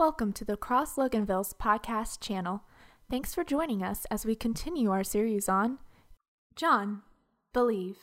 Welcome to the Cross Loganville's podcast channel. Thanks for joining us as we continue our series on John, Believe.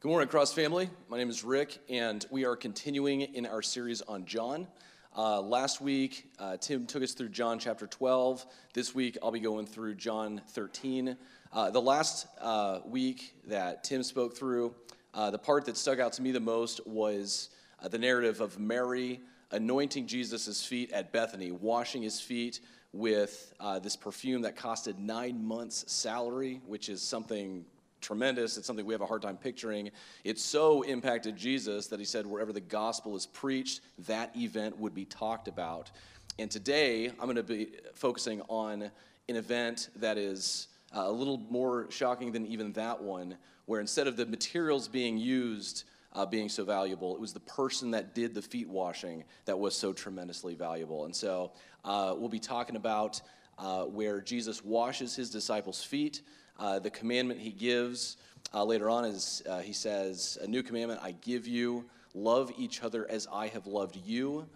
Good morning, Cross family. My name is Rick, and we are continuing in our series on John. Uh, last week, uh, Tim took us through John chapter 12. This week, I'll be going through John 13. Uh, the last uh, week that Tim spoke through, uh, the part that stuck out to me the most was uh, the narrative of Mary anointing Jesus' feet at Bethany, washing his feet with uh, this perfume that costed nine months' salary, which is something tremendous. It's something we have a hard time picturing. It so impacted Jesus that he said, wherever the gospel is preached, that event would be talked about. And today, I'm going to be focusing on an event that is uh, a little more shocking than even that one, where instead of the materials being used, uh, being so valuable. It was the person that did the feet washing that was so tremendously valuable. And so uh, we'll be talking about uh, where Jesus washes his disciples' feet. Uh, the commandment he gives uh, later on is uh, he says, A new commandment I give you love each other as I have loved you.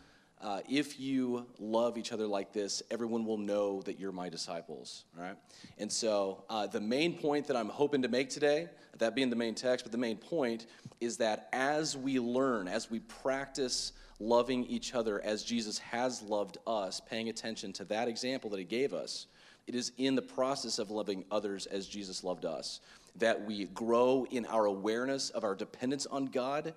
Uh, if you love each other like this, everyone will know that you're my disciples. All right? And so, uh, the main point that I'm hoping to make today, that being the main text, but the main point is that as we learn, as we practice loving each other as Jesus has loved us, paying attention to that example that he gave us, it is in the process of loving others as Jesus loved us that we grow in our awareness of our dependence on God,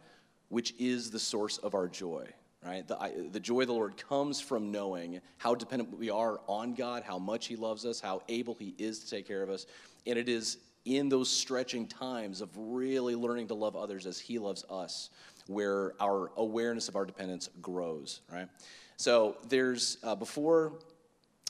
which is the source of our joy right? The, I, the joy of the Lord comes from knowing how dependent we are on God, how much He loves us, how able He is to take care of us. And it is in those stretching times of really learning to love others as He loves us where our awareness of our dependence grows, right? So there's, uh, before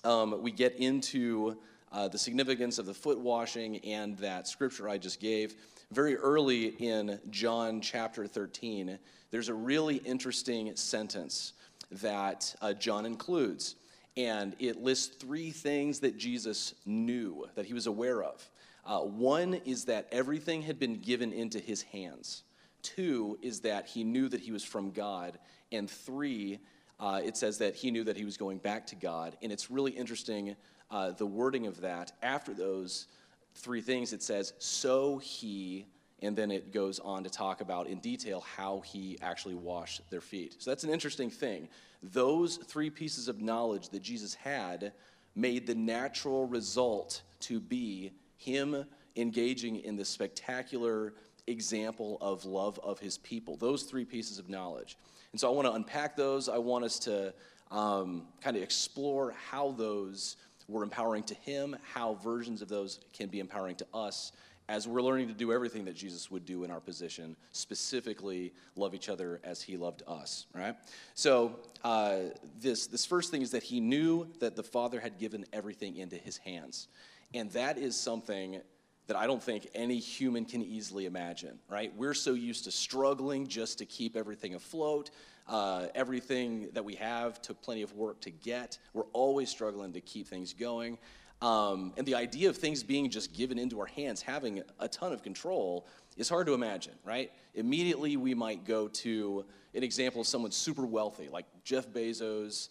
um, we get into uh, the significance of the foot washing and that scripture I just gave, very early in John chapter 13, there's a really interesting sentence that uh, John includes. And it lists three things that Jesus knew, that he was aware of. Uh, one is that everything had been given into his hands. Two is that he knew that he was from God. And three, uh, it says that he knew that he was going back to God. And it's really interesting, uh, the wording of that. After those three things, it says, So he, and then it goes on to talk about in detail how he actually washed their feet. So that's an interesting thing. Those three pieces of knowledge that Jesus had made the natural result to be him engaging in this spectacular example of love of his people. Those three pieces of knowledge. And so I want to unpack those. I want us to um, kind of explore how those were empowering to him, how versions of those can be empowering to us as we're learning to do everything that Jesus would do in our position, specifically love each other as he loved us, right? So, uh, this, this first thing is that he knew that the Father had given everything into his hands. And that is something that I don't think any human can easily imagine, right? We're so used to struggling just to keep everything afloat. Uh, everything that we have took plenty of work to get. We're always struggling to keep things going. Um, and the idea of things being just given into our hands, having a ton of control, is hard to imagine, right? Immediately, we might go to an example of someone super wealthy, like Jeff Bezos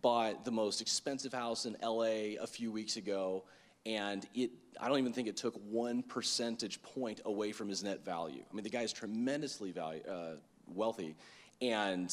bought the most expensive house in LA a few weeks ago, and it I don't even think it took one percentage point away from his net value. I mean, the guy is tremendously value, uh, wealthy, and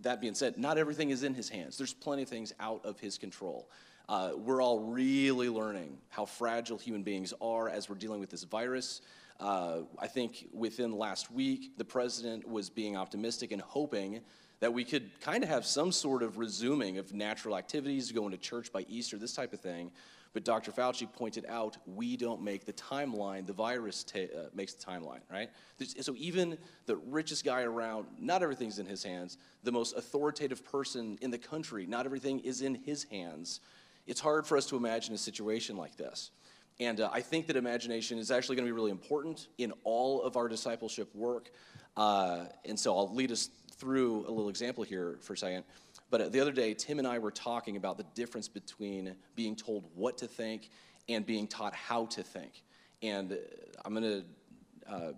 that being said, not everything is in his hands. There's plenty of things out of his control. Uh, we're all really learning how fragile human beings are as we're dealing with this virus. Uh, I think within last week, the president was being optimistic and hoping that we could kind of have some sort of resuming of natural activities, going to church by Easter, this type of thing. But Dr. Fauci pointed out we don't make the timeline, the virus ta- uh, makes the timeline, right? There's, so even the richest guy around, not everything's in his hands. The most authoritative person in the country, not everything is in his hands. It's hard for us to imagine a situation like this. And uh, I think that imagination is actually going to be really important in all of our discipleship work. Uh, and so I'll lead us through a little example here for a second. But uh, the other day, Tim and I were talking about the difference between being told what to think and being taught how to think. And uh, I'm going to uh,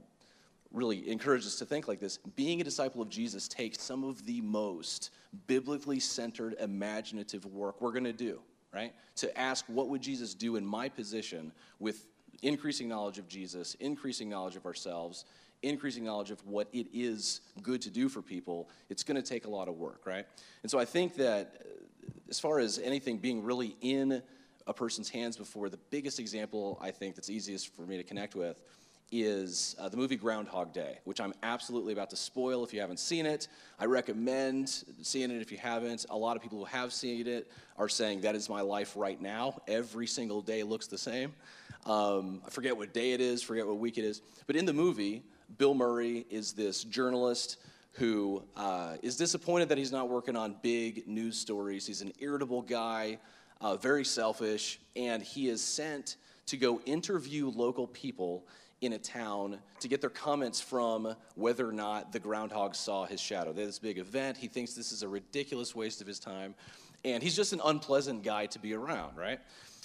really encourage us to think like this. Being a disciple of Jesus takes some of the most biblically centered, imaginative work we're going to do, right? To ask, what would Jesus do in my position with increasing knowledge of Jesus, increasing knowledge of ourselves, increasing knowledge of what it is good to do for people, it's going to take a lot of work, right? And so I think that uh, as far as anything being really in a person's hands before, the biggest example I think that's easiest for me to connect with is uh, the movie Groundhog Day, which I'm absolutely about to spoil if you haven't seen it. I recommend seeing it if you haven't. A lot of people who have seen it are saying that is my life right now. Every single day looks the same. Um, I forget what day it is, forget what week it is. But in the movie, Bill Murray is this journalist who uh, is disappointed that he's not working on big news stories. He's an irritable guy, uh, very selfish, and he is sent to go interview local people in a town to get their comments from whether or not the groundhog saw his shadow. They this big event. He thinks this is a ridiculous waste of his time, and he's just an unpleasant guy to be around, right?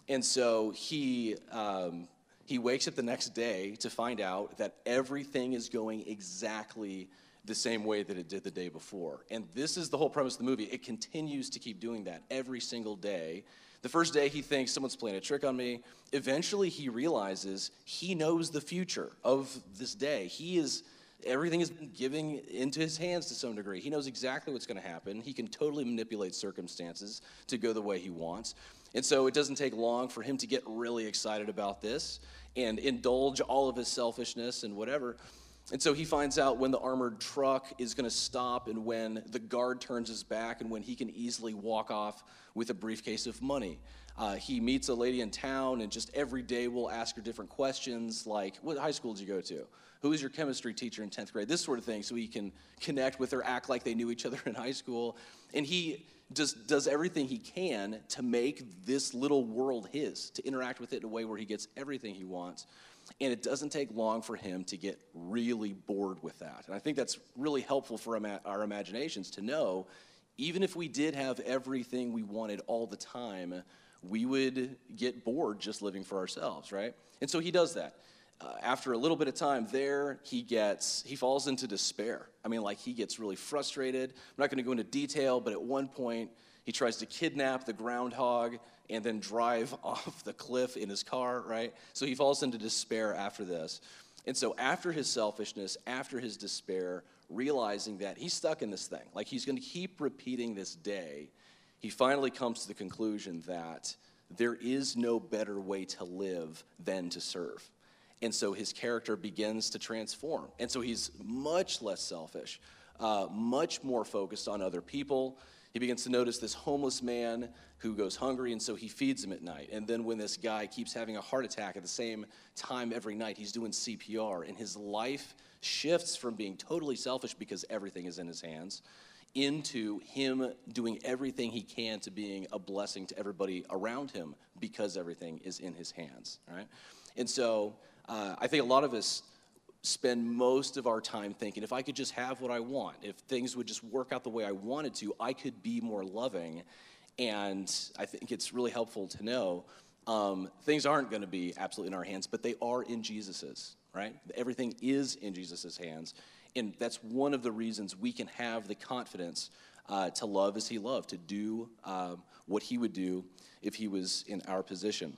And so he um, he wakes up the next day to find out that everything is going exactly the same way that it did the day before. And this is the whole premise of the movie. It continues to keep doing that every single day. The first day he thinks someone's playing a trick on me. Eventually he realizes he knows the future of this day. He is everything been given into his hands to some degree. He knows exactly what's going to happen. He can totally manipulate circumstances to go the way he wants. And so it doesn't take long for him to get really excited about this and indulge all of his selfishness and whatever. And so he finds out when the armored truck is going to stop and when the guard turns his back and when he can easily walk off with a briefcase of money. Uh, he meets a lady in town and just every day will ask her different questions like, What high school did you go to? Who was your chemistry teacher in 10th grade? This sort of thing, so he can connect with her, act like they knew each other in high school. And he just does everything he can to make this little world his, to interact with it in a way where he gets everything he wants. And it doesn't take long for him to get really bored with that. And I think that's really helpful for our imaginations to know even if we did have everything we wanted all the time, we would get bored just living for ourselves, right? And so he does that. Uh, after a little bit of time there, he gets he falls into despair. I mean, like he gets really frustrated. I'm not going to go into detail, but at one point he tries to kidnap the groundhog and then drive off the cliff in his car, right? So he falls into despair after this. And so after his selfishness, after his despair, realizing that he's stuck in this thing, like he's going to keep repeating this day, he finally comes to the conclusion that there is no better way to live than to serve. And so his character begins to transform. And so he's much less selfish, uh, much more focused on other people. He begins to notice this homeless man who goes hungry, and so he feeds him at night. And then when this guy keeps having a heart attack at the same time every night, he's doing CPR, and his life shifts from being totally selfish because everything is in his hands into him doing everything he can to being a blessing to everybody around him because everything is in his hands, right? And so uh, I think a lot of us spend most of our time thinking if I could just have what I want, if things would just work out the way I wanted to, I could be more loving. And I think it's really helpful to know um, things aren't going to be absolutely in our hands, but they are in Jesus's, right? Everything is in Jesus's hands. And that's one of the reasons we can have the confidence uh, to love as he loved, to do um, what he would do if he was in our position.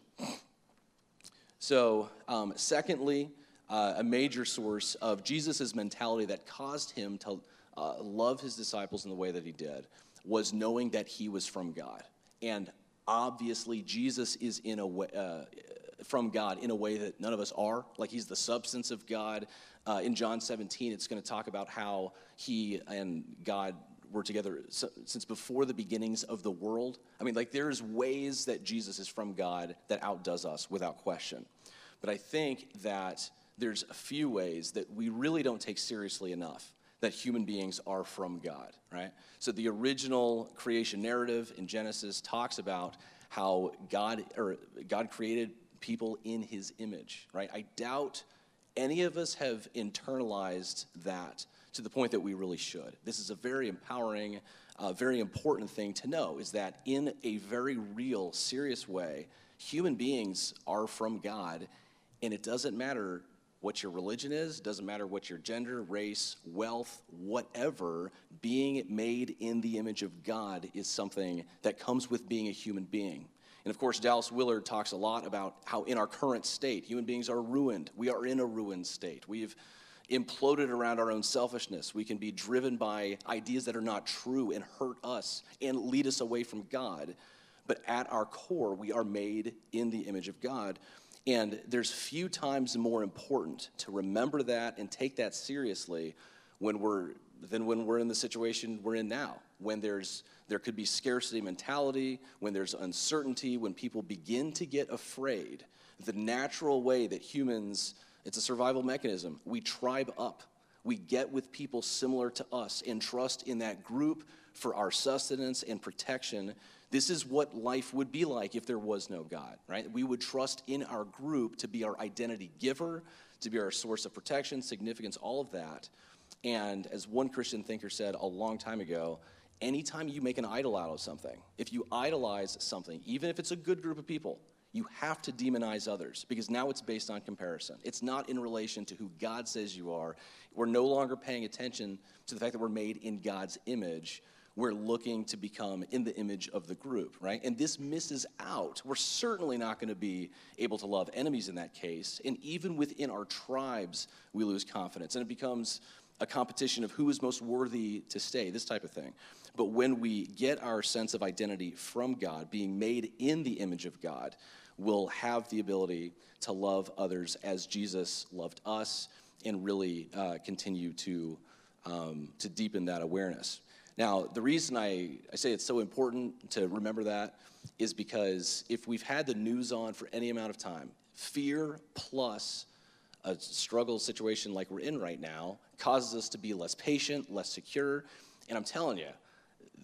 So, um, secondly, uh, a major source of Jesus' mentality that caused him to uh, love his disciples in the way that he did was knowing that he was from God. And obviously, Jesus is in a way, uh, from God in a way that none of us are. Like he's the substance of God. Uh, in John 17, it's going to talk about how he and God were together since before the beginnings of the world. I mean, like, there's ways that Jesus is from God that outdoes us without question. But I think that there's a few ways that we really don't take seriously enough that human beings are from God, right? So the original creation narrative in Genesis talks about how God or God created people in his image, right? I doubt any of us have internalized that to the point that we really should. This is a very empowering, uh, very important thing to know is that in a very real, serious way, human beings are from God, and it doesn't matter what your religion is, doesn't matter what your gender, race, wealth, whatever, being made in the image of God is something that comes with being a human being. And of course, Dallas Willard talks a lot about how in our current state, human beings are ruined. We are in a ruined state. We've imploded around our own selfishness. We can be driven by ideas that are not true and hurt us and lead us away from God. But at our core, we are made in the image of God. And there's few times more important to remember that and take that seriously when we're than when we're in the situation we're in now. When there's there could be scarcity mentality, when there's uncertainty, when people begin to get afraid. The natural way that humans, it's a survival mechanism. We tribe up. We get with people similar to us and trust in that group for our sustenance and protection this is what life would be like if there was no God, right? We would trust in our group to be our identity giver, to be our source of protection, significance, all of that. And as one Christian thinker said a long time ago, anytime you make an idol out of something, if you idolize something, even if it's a good group of people, you have to demonize others because now it's based on comparison. It's not in relation to who God says you are. We're no longer paying attention to the fact that we're made in God's image we're looking to become in the image of the group, right? And this misses out. We're certainly not going to be able to love enemies in that case. And even within our tribes, we lose confidence. And it becomes a competition of who is most worthy to stay, this type of thing. But when we get our sense of identity from God, being made in the image of God, we'll have the ability to love others as Jesus loved us and really uh, continue to, um, to deepen that awareness. Now, the reason I, I say it's so important to remember that is because if we've had the news on for any amount of time, fear plus a struggle situation like we're in right now causes us to be less patient, less secure. And I'm telling you,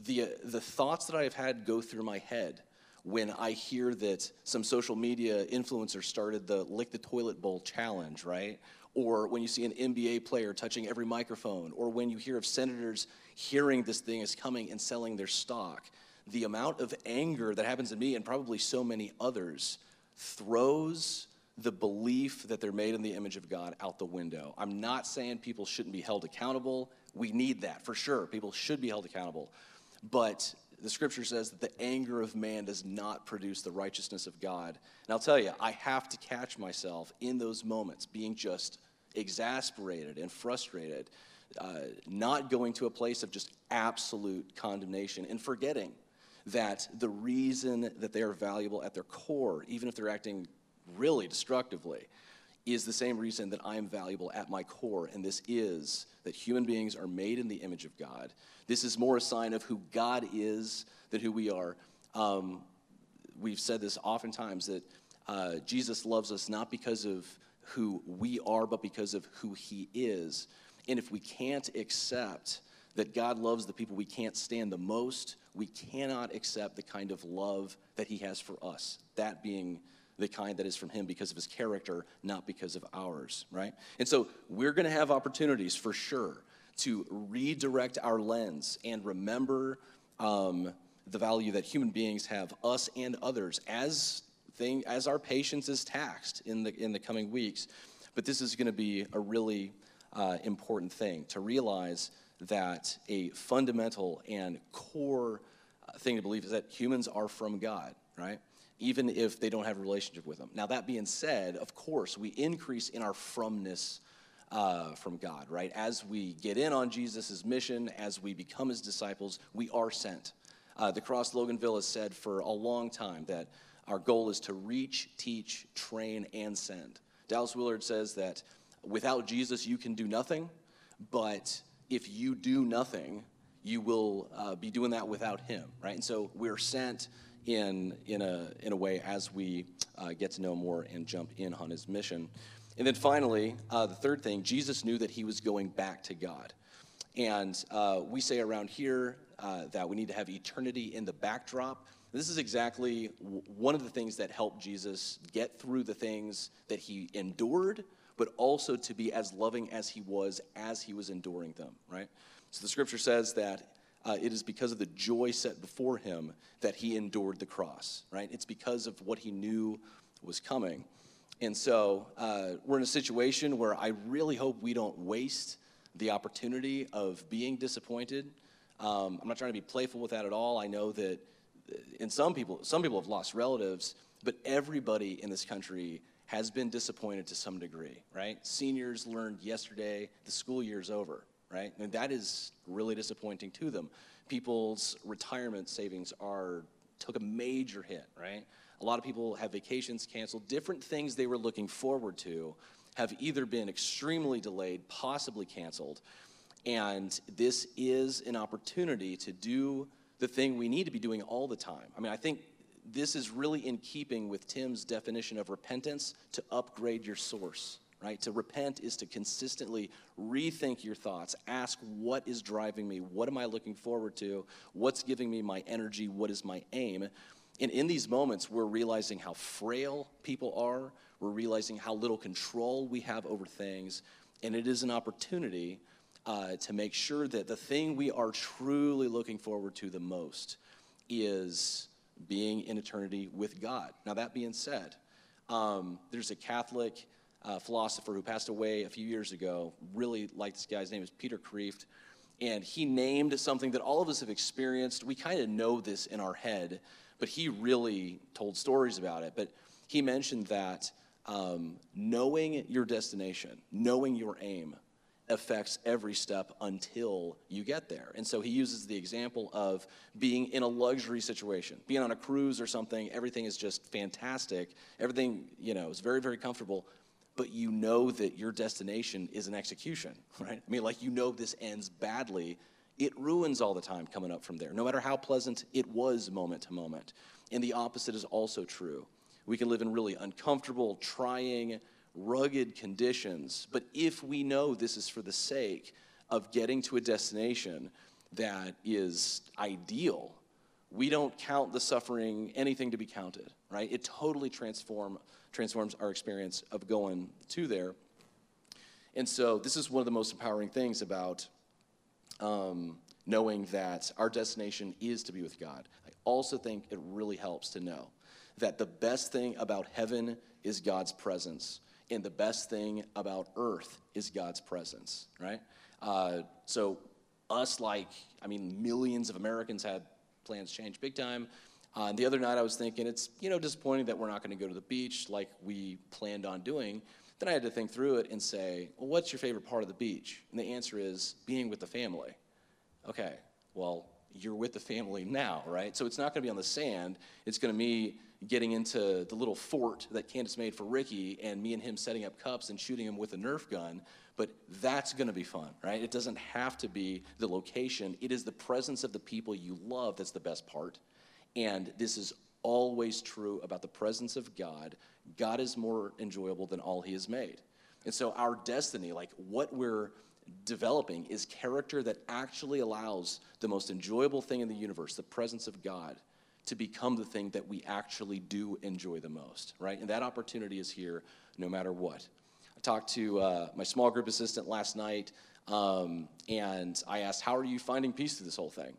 the, the thoughts that I've had go through my head when I hear that some social media influencer started the lick the toilet bowl challenge, right? Or when you see an NBA player touching every microphone, or when you hear of senators hearing this thing is coming and selling their stock, the amount of anger that happens in me and probably so many others throws the belief that they're made in the image of God out the window. I'm not saying people shouldn't be held accountable. We need that for sure. People should be held accountable. But the scripture says that the anger of man does not produce the righteousness of God. And I'll tell you, I have to catch myself in those moments being just exasperated and frustrated uh, not going to a place of just absolute condemnation and forgetting that the reason that they are valuable at their core, even if they're acting really destructively, is the same reason that I am valuable at my core. And this is that human beings are made in the image of God. This is more a sign of who God is than who we are. Um, we've said this oftentimes that uh, Jesus loves us not because of who we are, but because of who he is. And if we can't accept that God loves the people we can't stand the most, we cannot accept the kind of love that He has for us. That being the kind that is from Him because of His character, not because of ours, right? And so we're going to have opportunities for sure to redirect our lens and remember um, the value that human beings have, us and others, as thing as our patience is taxed in the in the coming weeks. But this is going to be a really uh, important thing to realize that a fundamental and core uh, thing to believe is that humans are from God, right? Even if they don't have a relationship with Him. Now, that being said, of course, we increase in our fromness uh, from God, right? As we get in on Jesus' mission, as we become His disciples, we are sent. Uh, the Cross Loganville has said for a long time that our goal is to reach, teach, train, and send. Dallas Willard says that without Jesus, you can do nothing, but if you do nothing, you will uh, be doing that without him, right? And so we're sent in, in, a, in a way as we uh, get to know more and jump in on his mission. And then finally, uh, the third thing, Jesus knew that he was going back to God. And uh, we say around here uh, that we need to have eternity in the backdrop. This is exactly one of the things that helped Jesus get through the things that he endured but also to be as loving as he was as he was enduring them, right? So the scripture says that uh, it is because of the joy set before him that he endured the cross, right? It's because of what he knew was coming. And so uh, we're in a situation where I really hope we don't waste the opportunity of being disappointed. Um, I'm not trying to be playful with that at all. I know that in some people, some people have lost relatives, but everybody in this country has been disappointed to some degree, right? Seniors learned yesterday the school year's over, right? And that is really disappointing to them. People's retirement savings are took a major hit, right? A lot of people have vacations canceled. Different things they were looking forward to have either been extremely delayed, possibly canceled. And this is an opportunity to do the thing we need to be doing all the time. I mean, I think this is really in keeping with Tim's definition of repentance to upgrade your source, right? To repent is to consistently rethink your thoughts, ask what is driving me, what am I looking forward to, what's giving me my energy, what is my aim. And in these moments, we're realizing how frail people are, we're realizing how little control we have over things, and it is an opportunity uh, to make sure that the thing we are truly looking forward to the most is being in eternity with God. Now, that being said, um, there's a Catholic uh, philosopher who passed away a few years ago. Really like this guy's name is Peter Kreeft. And he named something that all of us have experienced. We kind of know this in our head, but he really told stories about it. But he mentioned that um, knowing your destination, knowing your aim, affects every step until you get there. And so he uses the example of being in a luxury situation, being on a cruise or something, everything is just fantastic. Everything, you know, is very, very comfortable, but you know that your destination is an execution, right? I mean, like you know this ends badly. It ruins all the time coming up from there, no matter how pleasant it was moment to moment. And the opposite is also true. We can live in really uncomfortable, trying, rugged conditions. But if we know this is for the sake of getting to a destination that is ideal, we don't count the suffering anything to be counted, right? It totally transform, transforms our experience of going to there. And so, this is one of the most empowering things about um, knowing that our destination is to be with God. I also think it really helps to know that the best thing about heaven is God's presence and the best thing about earth is God's presence, right? Uh, so, us, like, I mean, millions of Americans had plans change big time. Uh, the other night, I was thinking it's, you know, disappointing that we're not going to go to the beach like we planned on doing. Then I had to think through it and say, well, what's your favorite part of the beach? And the answer is being with the family. Okay, well, you're with the family now, right? So it's not going to be on the sand. It's going to be getting into the little fort that Candace made for Ricky and me and him setting up cups and shooting him with a Nerf gun. But that's going to be fun, right? It doesn't have to be the location. It is the presence of the people you love that's the best part. And this is always true about the presence of God. God is more enjoyable than all he has made. And so our destiny, like what we're developing, is character that actually allows the most enjoyable thing in the universe, the presence of God, to become the thing that we actually do enjoy the most, right? And that opportunity is here no matter what. I talked to uh, my small group assistant last night, um, and I asked, How are you finding peace through this whole thing?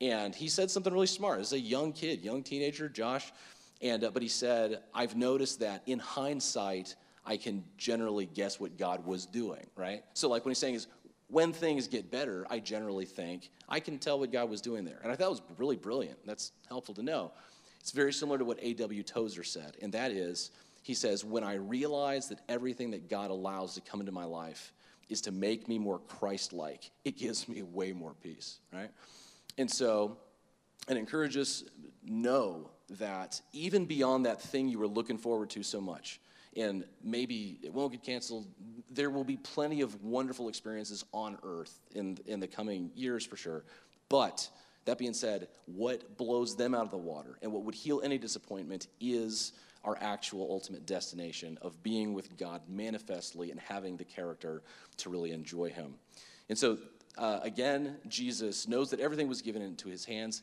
And he said something really smart. Is a young kid, young teenager, Josh. And, uh, but he said, I've noticed that in hindsight, I can generally guess what God was doing, right? So, like, when he's saying is, when things get better, I generally think I can tell what God was doing there. And I thought it was really brilliant. That's helpful to know. It's very similar to what A.W. Tozer said, and that is, he says, when I realize that everything that God allows to come into my life is to make me more Christ like, it gives me way more peace, right? And so, and encourage us know that even beyond that thing you were looking forward to so much, and maybe it won't get canceled. There will be plenty of wonderful experiences on earth in, in the coming years for sure. But that being said, what blows them out of the water and what would heal any disappointment is our actual ultimate destination of being with God manifestly and having the character to really enjoy Him. And so, uh, again, Jesus knows that everything was given into His hands.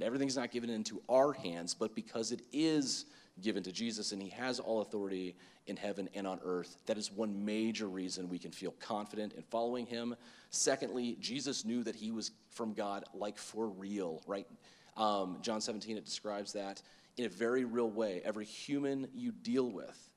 Everything's not given into our hands, but because it is given to Jesus, and he has all authority in heaven and on earth. That is one major reason we can feel confident in following him. Secondly, Jesus knew that he was from God, like for real, right? Um, John 17, it describes that in a very real way. Every human you deal with,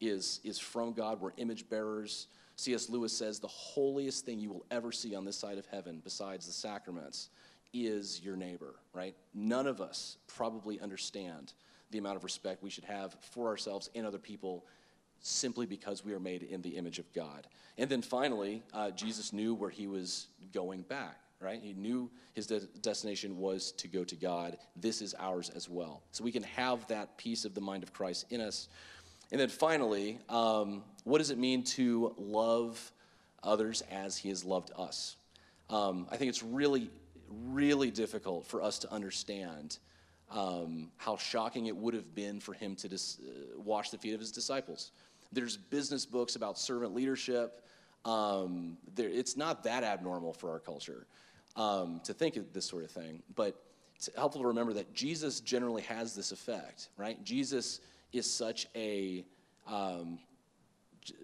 is, is from God. We're image bearers. C.S. Lewis says the holiest thing you will ever see on this side of heaven, besides the sacraments, is your neighbor, right? None of us probably understand the amount of respect we should have for ourselves and other people simply because we are made in the image of God. And then finally, uh, Jesus knew where he was going back, right? He knew his de- destination was to go to God. This is ours as well. So we can have that piece of the mind of Christ in us. And then finally, um, what does it mean to love others as he has loved us? Um, I think it's really, really difficult for us to understand um, how shocking it would have been for him to dis- uh, wash the feet of his disciples. There's business books about servant leadership. Um, there, it's not that abnormal for our culture um, to think of this sort of thing, but it's helpful to remember that Jesus generally has this effect, right? Jesus is such a um,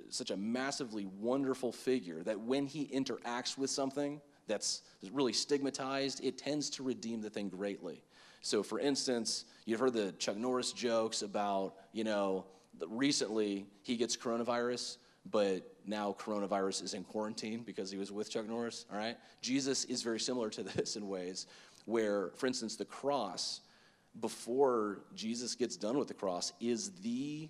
such a massively wonderful figure that when he interacts with something that's really stigmatized, it tends to redeem the thing greatly. So, for instance, you've heard the Chuck Norris jokes about, you know, recently he gets coronavirus, but now coronavirus is in quarantine because he was with Chuck Norris, all right? Jesus is very similar to this in ways where, for instance, the cross, before Jesus gets done with the cross, is the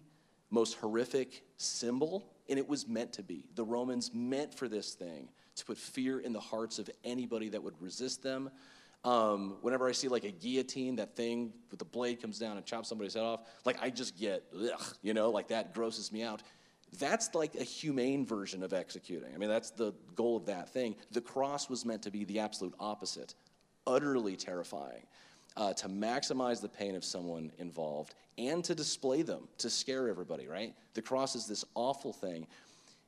most horrific symbol, and it was meant to be. The Romans meant for this thing to put fear in the hearts of anybody that would resist them. Um, whenever I see like a guillotine, that thing with the blade comes down and chops somebody's head off, like I just get, ugh, you know, like that grosses me out. That's like a humane version of executing. I mean, that's the goal of that thing. The cross was meant to be the absolute opposite, utterly terrifying, uh, to maximize the pain of someone involved and to display them, to scare everybody, right? The cross is this awful thing.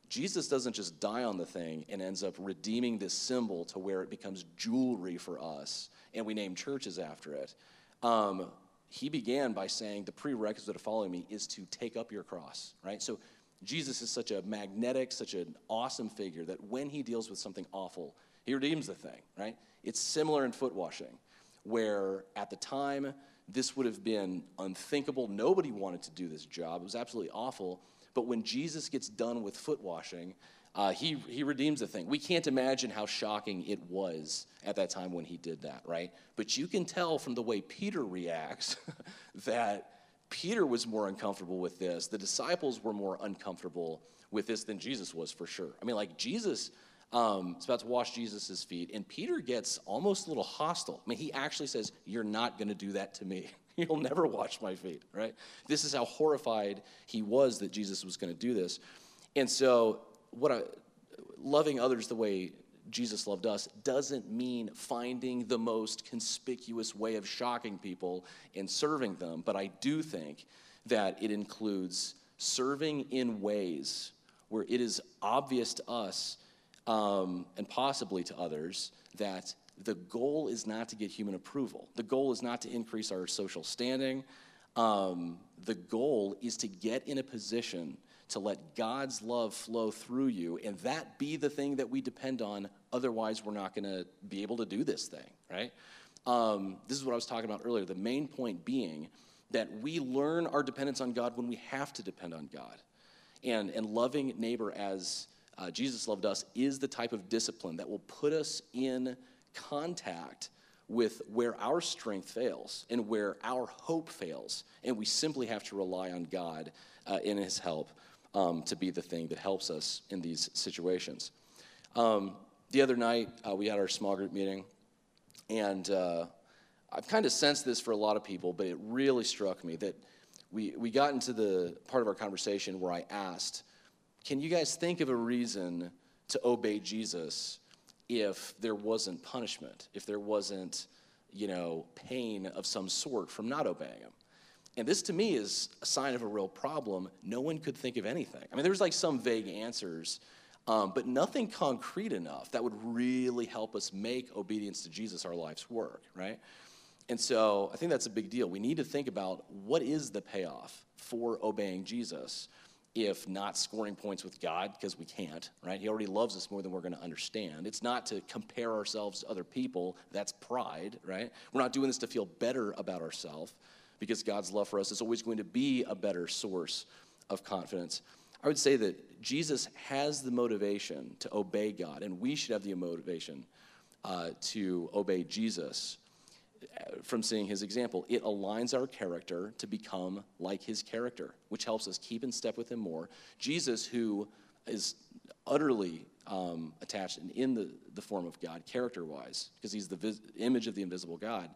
Jesus doesn't just die on the thing and ends up redeeming this symbol to where it becomes jewelry for us and we name churches after it. Um, he began by saying the prerequisite of following me is to take up your cross, right? So Jesus is such a magnetic, such an awesome figure that when he deals with something awful, he redeems the thing, right? It's similar in foot washing, where at the time this would have been unthinkable. Nobody wanted to do this job, it was absolutely awful. But when Jesus gets done with foot washing, uh, he, he redeems the thing. We can't imagine how shocking it was at that time when he did that, right? But you can tell from the way Peter reacts that Peter was more uncomfortable with this. The disciples were more uncomfortable with this than Jesus was, for sure. I mean, like, Jesus um, is about to wash Jesus' feet, and Peter gets almost a little hostile. I mean, he actually says, You're not going to do that to me. You'll never wash my feet, right? This is how horrified he was that Jesus was going to do this. And so, what I, loving others the way Jesus loved us doesn't mean finding the most conspicuous way of shocking people and serving them, but I do think that it includes serving in ways where it is obvious to us um, and possibly to others that the goal is not to get human approval. The goal is not to increase our social standing. Um, the goal is to get in a position to let God's love flow through you and that be the thing that we depend on. Otherwise, we're not going to be able to do this thing, right? Um, this is what I was talking about earlier. The main point being that we learn our dependence on God when we have to depend on God. And, and loving neighbor as uh, Jesus loved us is the type of discipline that will put us in contact with where our strength fails and where our hope fails. And we simply have to rely on God uh, in His help um, to be the thing that helps us in these situations. Um, the other night, uh, we had our small group meeting, and uh, I've kind of sensed this for a lot of people, but it really struck me that we, we got into the part of our conversation where I asked, Can you guys think of a reason to obey Jesus if there wasn't punishment, if there wasn't, you know, pain of some sort from not obeying him? And this to me is a sign of a real problem. No one could think of anything. I mean, there's like some vague answers, um, but nothing concrete enough that would really help us make obedience to Jesus our life's work, right? And so I think that's a big deal. We need to think about what is the payoff for obeying Jesus if not scoring points with God, because we can't, right? He already loves us more than we're going to understand. It's not to compare ourselves to other people. That's pride, right? We're not doing this to feel better about ourselves because God's love for us is always going to be a better source of confidence. I would say that Jesus has the motivation to obey God, and we should have the motivation uh, to obey Jesus from seeing his example. It aligns our character to become like his character, which helps us keep in step with him more. Jesus, who is utterly um, attached and in the, the form of God, character wise, because he's the vis- image of the invisible God.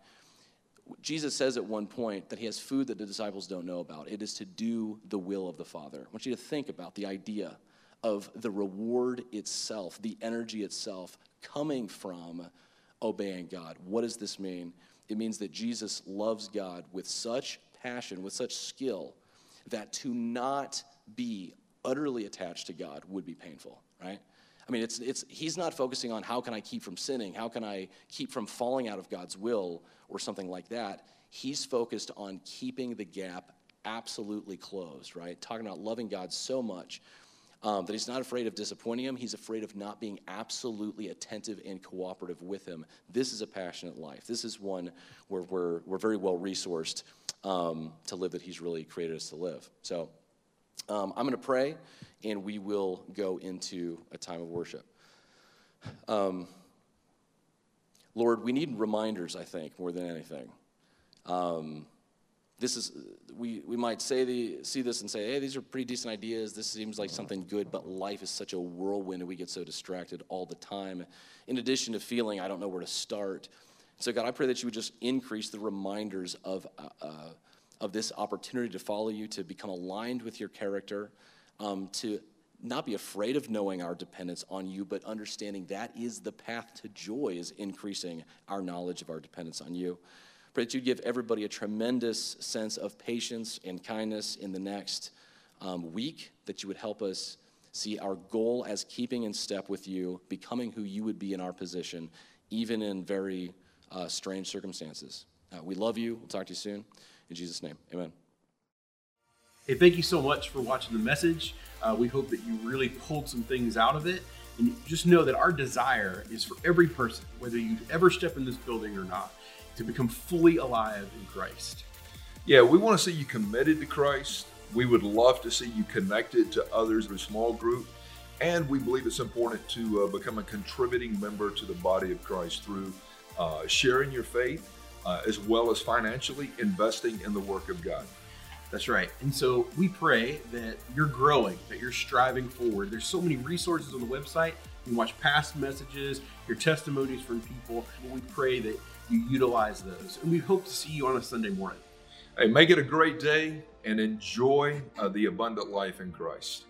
Jesus says at one point that he has food that the disciples don't know about. It is to do the will of the Father. I want you to think about the idea of the reward itself, the energy itself coming from obeying God. What does this mean? It means that Jesus loves God with such passion, with such skill, that to not be utterly attached to God would be painful, right? I mean, it's, it's, he's not focusing on how can I keep from sinning, how can I keep from falling out of God's will or something like that. He's focused on keeping the gap absolutely closed, right? Talking about loving God so much um, that he's not afraid of disappointing him. He's afraid of not being absolutely attentive and cooperative with him. This is a passionate life. This is one where we're, we're very well resourced um, to live that he's really created us to live. So um, I'm going to pray, and we will go into a time of worship. Um, Lord, we need reminders, I think, more than anything. This is we, we might say the, see this and say hey these are pretty decent ideas. This seems like something good but life is such a whirlwind and we get so distracted all the time. In addition to feeling i don't know where to start. So god i pray that you would just increase the reminders of uh, uh, of this opportunity to follow you to become aligned with your character um, to not be afraid of knowing our dependence on you but understanding that is the path to joy is increasing our knowledge of our dependence on you Pray that you'd give everybody a tremendous sense of patience and kindness in the next um, week, that you would help us see our goal as keeping in step with you, becoming who you would be in our position, even in very uh, strange circumstances. Uh, we love you. We'll talk to you soon. In Jesus' name, amen. Hey, thank you so much for watching the message. Uh, we hope that you really pulled some things out of it. And just know that our desire is for every person, whether you ever step in this building or not, to become fully alive in Christ. Yeah, we want to see you committed to Christ. We would love to see you connected to others in a small group. And we believe it's important to uh, become a contributing member to the body of Christ through uh, sharing your faith uh, as well as financially investing in the work of God. That's right. And so we pray that you're growing, that you're striving forward. There's so many resources on the website. You can watch past messages, your testimonies from people. We pray that you utilize those. And we hope to see you on a Sunday morning. Hey, make it a great day and enjoy uh, the abundant life in Christ.